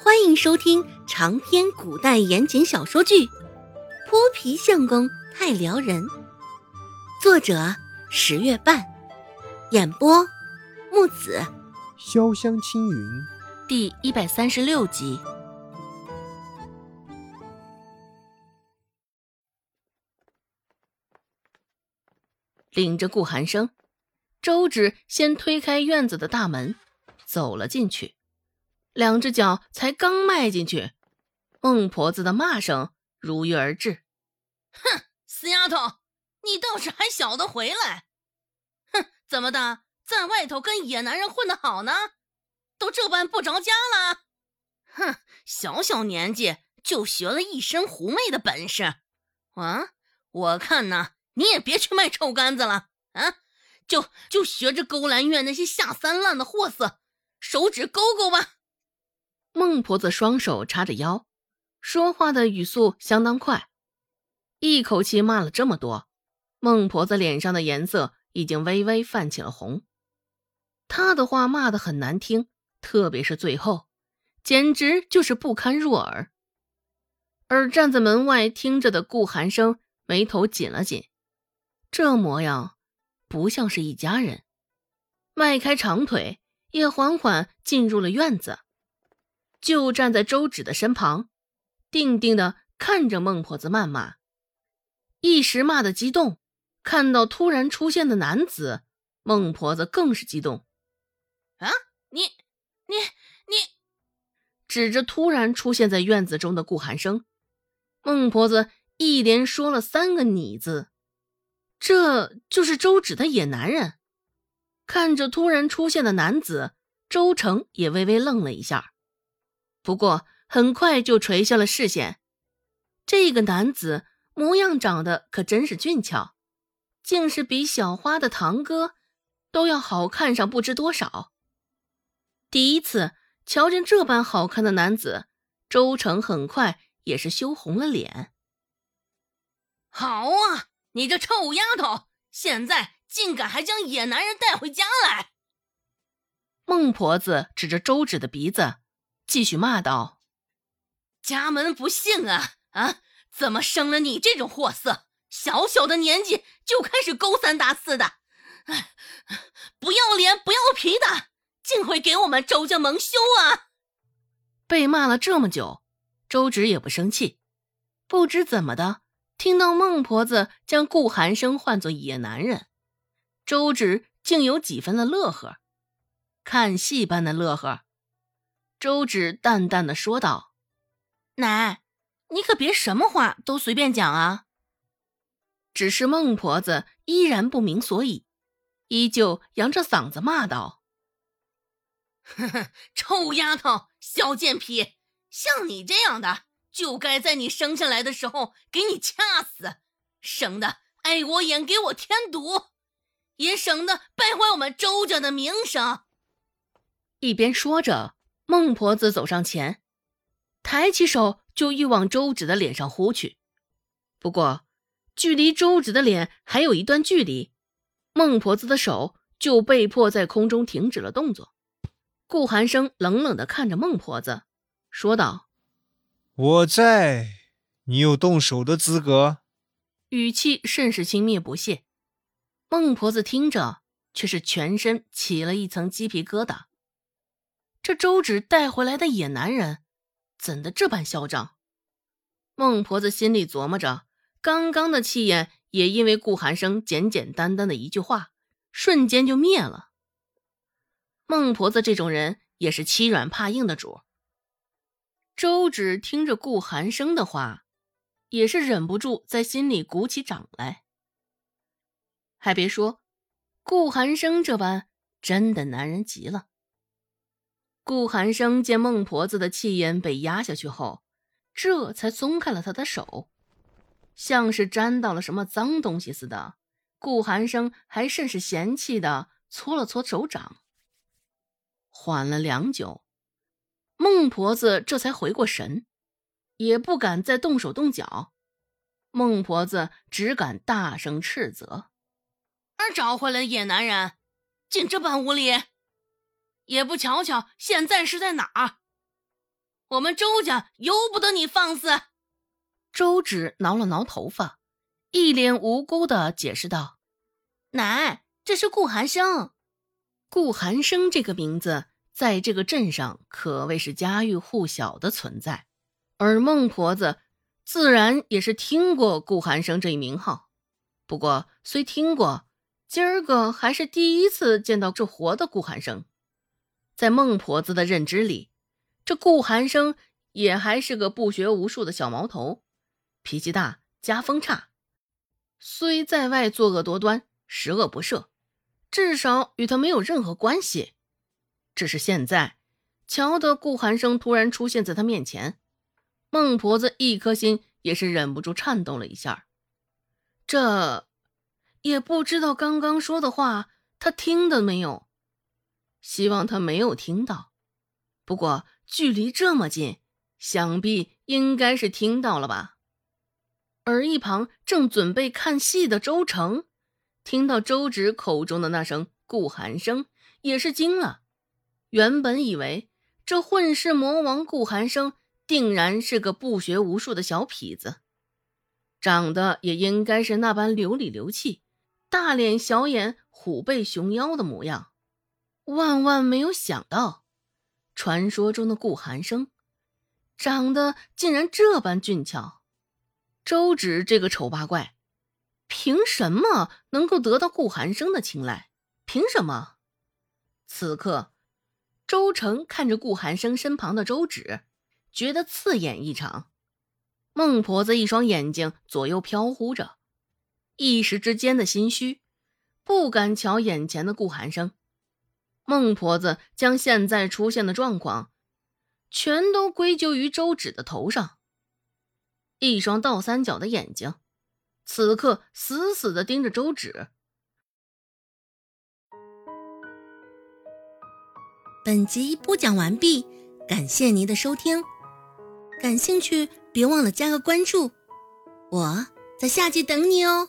欢迎收听长篇古代言情小说剧《泼皮相公太撩人》，作者十月半，演播木子潇湘青云，第一百三十六集。领着顾寒生，周芷先推开院子的大门，走了进去。两只脚才刚迈进去，孟婆子的骂声如约而至：“哼，死丫头，你倒是还晓得回来！哼，怎么的，在外头跟野男人混得好呢？都这般不着家了？哼，小小年纪就学了一身狐媚的本事，啊！我看呐，你也别去卖臭干子了啊！就就学着勾栏院那些下三滥的货色，手指勾勾吧。”孟婆子双手叉着腰，说话的语速相当快，一口气骂了这么多，孟婆子脸上的颜色已经微微泛起了红。她的话骂得很难听，特别是最后，简直就是不堪入耳。而站在门外听着的顾寒生眉头紧了紧，这模样不像是一家人，迈开长腿，也缓缓进入了院子。就站在周芷的身旁，定定的看着孟婆子谩骂，一时骂的激动，看到突然出现的男子，孟婆子更是激动。啊，你你你！指着突然出现在院子中的顾寒生，孟婆子一连说了三个“你”字，这就是周芷的野男人。看着突然出现的男子，周成也微微愣了一下。不过很快就垂下了视线。这个男子模样长得可真是俊俏，竟是比小花的堂哥都要好看上不知多少。第一次瞧见这般好看的男子，周成很快也是羞红了脸。好啊，你这臭丫头，现在竟敢还将野男人带回家来！孟婆子指着周芷的鼻子。继续骂道：“家门不幸啊啊！怎么生了你这种货色？小小的年纪就开始勾三搭四的，哎，不要脸不要皮的，竟会给我们周家蒙羞啊！”被骂了这么久，周芷也不生气。不知怎么的，听到孟婆子将顾寒生唤作野男人，周芷竟有几分的乐呵，看戏般的乐呵。周芷淡淡的说道：“奶，你可别什么话都随便讲啊。”只是孟婆子依然不明所以，依旧扬着嗓子骂道：“哼哼，臭丫头，小贱皮，像你这样的，就该在你生下来的时候给你掐死，省得碍我眼给我添堵，也省得败坏我们周家的名声。”一边说着。孟婆子走上前，抬起手就欲往周芷的脸上呼去。不过，距离周芷的脸还有一段距离，孟婆子的手就被迫在空中停止了动作。顾寒生冷冷的看着孟婆子，说道：“我在，你有动手的资格。”语气甚是轻蔑不屑。孟婆子听着，却是全身起了一层鸡皮疙瘩。这周芷带回来的野男人，怎的这般嚣张？孟婆子心里琢磨着，刚刚的气焰也因为顾寒生简简单单的一句话，瞬间就灭了。孟婆子这种人也是欺软怕硬的主。周芷听着顾寒生的话，也是忍不住在心里鼓起掌来。还别说，顾寒生这般真的男人极了。顾寒生见孟婆子的气焰被压下去后，这才松开了她的手，像是沾到了什么脏东西似的。顾寒生还甚是嫌弃的搓了搓手掌。缓了良久，孟婆子这才回过神，也不敢再动手动脚。孟婆子只敢大声斥责：“而找回来的野男人，竟这般无礼！”也不瞧瞧现在是在哪儿？我们周家由不得你放肆。周芷挠了挠头发，一脸无辜的解释道：“奶，这是顾寒生。顾寒生这个名字在这个镇上可谓是家喻户晓的存在，而孟婆子自然也是听过顾寒生这一名号。不过虽听过，今儿个还是第一次见到这活的顾寒生。在孟婆子的认知里，这顾寒生也还是个不学无术的小毛头。”脾气大，家风差，虽在外作恶多端、十恶不赦，至少与他没有任何关系。只是现在，瞧得顾寒生突然出现在他面前，孟婆子一颗心也是忍不住颤动了一下。这也不知道刚刚说的话他听的没有，希望他没有听到。不过距离这么近，想必应该是听到了吧。而一旁正准备看戏的周成，听到周芷口中的那声“顾寒生”，也是惊了。原本以为这混世魔王顾寒生定然是个不学无术的小痞子，长得也应该是那般流里流气、大脸小眼、虎背熊腰的模样。万万没有想到，传说中的顾寒生，长得竟然这般俊俏。周芷这个丑八怪，凭什么能够得到顾寒生的青睐？凭什么？此刻，周成看着顾寒生身旁的周芷，觉得刺眼异常。孟婆子一双眼睛左右飘忽着，一时之间的心虚，不敢瞧眼前的顾寒生。孟婆子将现在出现的状况，全都归咎于周芷的头上。一双倒三角的眼睛，此刻死死的盯着周芷。本集播讲完毕，感谢您的收听。感兴趣，别忘了加个关注，我在下集等你哦。